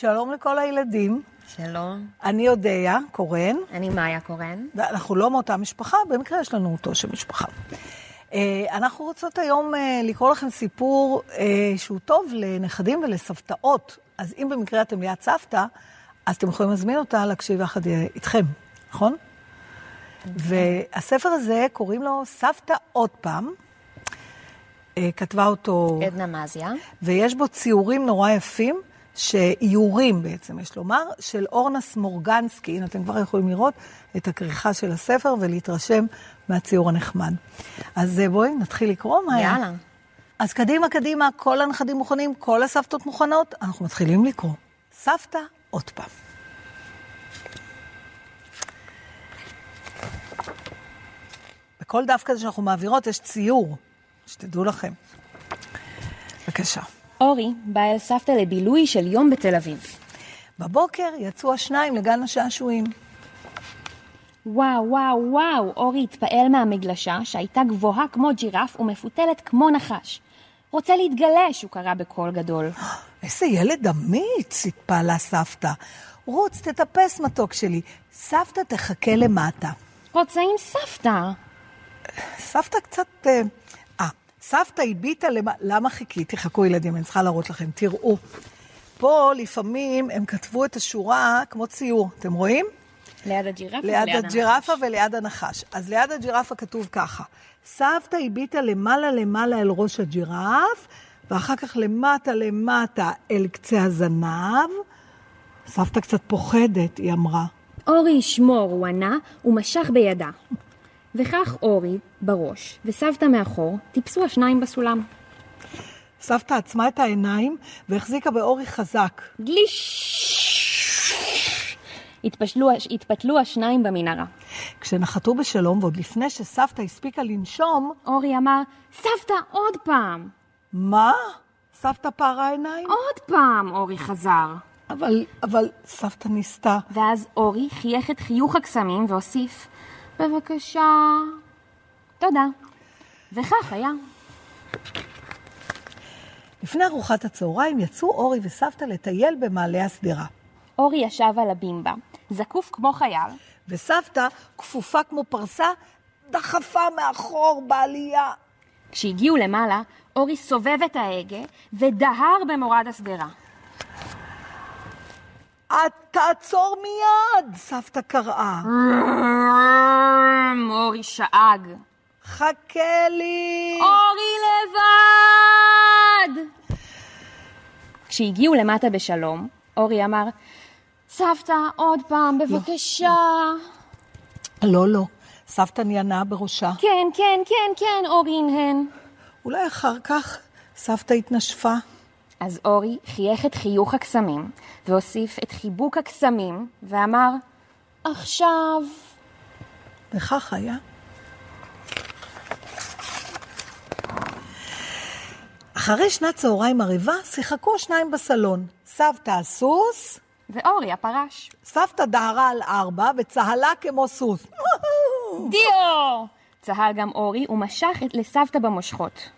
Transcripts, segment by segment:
שלום לכל הילדים. שלום, אני אודיה קורן. אני מאיה קורן. אנחנו לא מאותה משפחה, במקרה יש לנו אותו של משפחה. אה, אנחנו רוצות היום אה, לקרוא לכם סיפור אה, שהוא טוב לנכדים ולסבתאות. אז אם במקרה אתם ליד סבתא, אז אתם יכולים להזמין אותה להקשיב יחד איתכם, נכון? והספר הזה, קוראים לו סבתא עוד פעם. כתבה אותו... עדנה מזיה. ויש בו ציורים נורא יפים. שאיורים בעצם, יש לומר, של אורנה סמורגנסקי. הנה, אתם כבר יכולים לראות את הכריכה של הספר ולהתרשם מהציור הנחמד. אז אה, בואי, נתחיל לקרוא, מה היה? יאללה. אז קדימה, קדימה, כל הנכדים מוכנים, כל הסבתות מוכנות, אנחנו מתחילים לקרוא. סבתא, עוד פעם. בכל דף כזה שאנחנו מעבירות יש ציור, שתדעו לכם. בבקשה. אורי בא אל סבתא לבילוי של יום בתל אביב. בבוקר יצאו השניים לגן השעשועים. וואו, וואו, וואו, אורי התפעל מהמגלשה שהייתה גבוהה כמו ג'ירף ומפותלת כמו נחש. רוצה להתגלש, הוא קרא בקול גדול. איזה ילד אמיץ, התפעלה סבתא. רוץ, תטפס מתוק שלי. סבתא תחכה למטה. רוצה עם סבתא. סבתא קצת... אה, סבתא הביטה למה... למה חיכיתי? חכו ילדים, אני צריכה להראות לכם. תראו, פה לפעמים הם כתבו את השורה כמו ציור, אתם רואים? ליד הג'ירפה ליד הג'ירפה וליד הנחש. אז ליד הג'ירפה כתוב ככה, סבתא הביטה למעלה למעלה אל ראש הג'ירף, ואחר כך למטה למטה אל קצה הזנב. סבתא קצת פוחדת, היא אמרה. אורי ישמור, הוא ענה, ומשך בידה. וכך אורי בראש וסבתא מאחור טיפסו השניים בסולם. סבתא עצמה את העיניים והחזיקה באורי חזק. גליש! התפשלו, התפתלו השניים במנהרה. כשנחתו בשלום, ועוד לפני שסבתא הספיקה לנשום... אורי אמר, סבתא, עוד פעם. מה? סבתא פערה עיניים? עוד פעם, אורי חזר. אבל, אבל סבתא ניסתה. ואז אורי חייך את חיוך הקסמים והוסיף, בבקשה. תודה. וכך היה. לפני ארוחת הצהריים יצאו אורי וסבתא לטייל במעלה השדרה. אורי ישב על הבימבה, זקוף כמו חייל. וסבתא, כפופה כמו פרסה, דחפה מאחור בעלייה. כשהגיעו למעלה, אורי סובב את ההגה ודהר במורד השדרה. את תעצור מיד! סבתא קראה. אורי שאג. חכה לי! אורי לבד! כשהגיעו למטה בשלום, אורי אמר, סבתא, עוד פעם, בבקשה. לא, לא. סבתא ניענה בראשה. כן, כן, כן, כן, אורי הנהן. אולי אחר כך סבתא התנשפה. אז אורי חייך את חיוך הקסמים, והוסיף את חיבוק הקסמים, ואמר, עכשיו. וכך היה. אחרי שנת צהריים ערבה, שיחקו השניים בסלון. סבתא הסוס... ואורי הפרש. סבתא דהרה על ארבע וצהלה כמו סוס. דיו! צהל גם אורי ומשך לסבתא במושכות.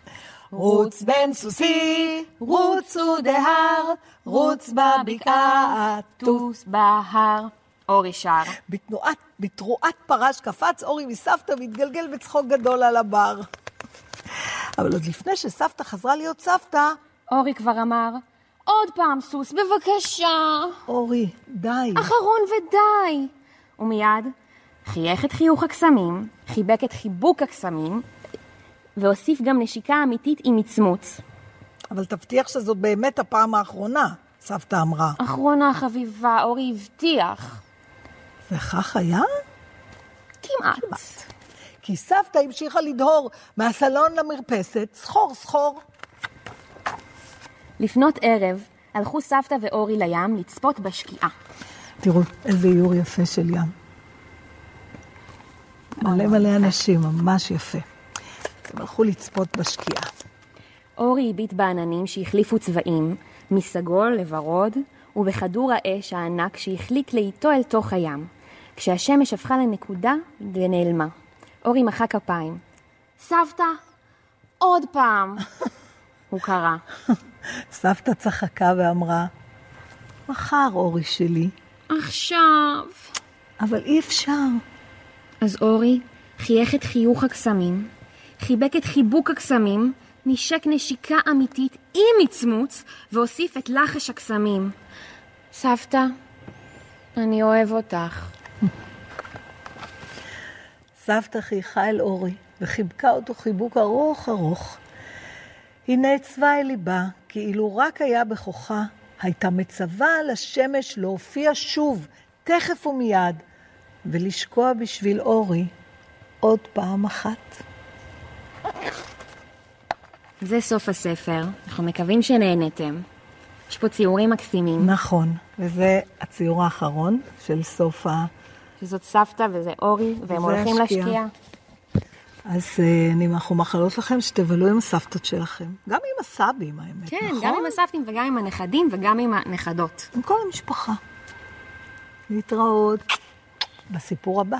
רוץ בן סוסי, רוצו דהר, רוץ בבקעה, טוס בהר. אורי שר. בתנועת, בתרועת פרש קפץ אורי מסבתא והתגלגל בצחוק גדול על הבר. אבל עוד לפני שסבתא חזרה להיות סבתא... אורי כבר אמר, עוד פעם סוס, בבקשה. אורי, די. אחרון ודי. ומיד חייך את חיוך הקסמים, חיבק את חיבוק הקסמים, והוסיף גם נשיקה אמיתית עם מצמוץ. אבל תבטיח שזאת באמת הפעם האחרונה, סבתא אמרה. אחרונה חביבה, אורי הבטיח. וכך היה? כמעט. כמעט. כי סבתא המשיכה לדהור מהסלון למרפסת, סחור סחור. לפנות ערב הלכו סבתא ואורי לים לצפות בשקיעה. תראו איזה איור יפה של ים. מלא מלא אנשים, ממש יפה. הם הלכו לצפות בשקיעה. אורי הביט בעננים שהחליפו צבעים, מסגול לוורוד, ובכדור האש הענק שהחליק לאיתו אל תוך הים. כשהשמש הפכה לנקודה ונעלמה. אורי מחא כפיים. סבתא, עוד פעם! הוא קרא. סבתא צחקה ואמרה, מחר, אורי שלי. עכשיו. אבל אי אפשר. אז אורי חייך את חיוך הקסמים, חיבק את חיבוק הקסמים, נשק נשיקה אמיתית עם מצמוץ, והוסיף את לחש הקסמים. סבתא, אני אוהב אותך. סבתא חייכה אל אורי וחיבקה אותו חיבוק ארוך ארוך. היא נעצבה אל ליבה, כאילו רק היה בכוחה, הייתה מצווה על השמש להופיע שוב, תכף ומיד, ולשקוע בשביל אורי עוד פעם אחת. זה סוף הספר, אנחנו מקווים שנהנתם. יש פה ציורים מקסימים. נכון, וזה הציור האחרון של סוף ה... שזאת סבתא וזה אורי, והם הולכים השקיעה. לשקיעה. אז אה, אנחנו מאחלות לכם שתבלו עם הסבתות שלכם. גם עם הסבים, האמת, כן, נכון? גם עם הסבתים וגם עם הנכדים וגם עם הנכדות. עם כל המשפחה. להתראות בסיפור הבא.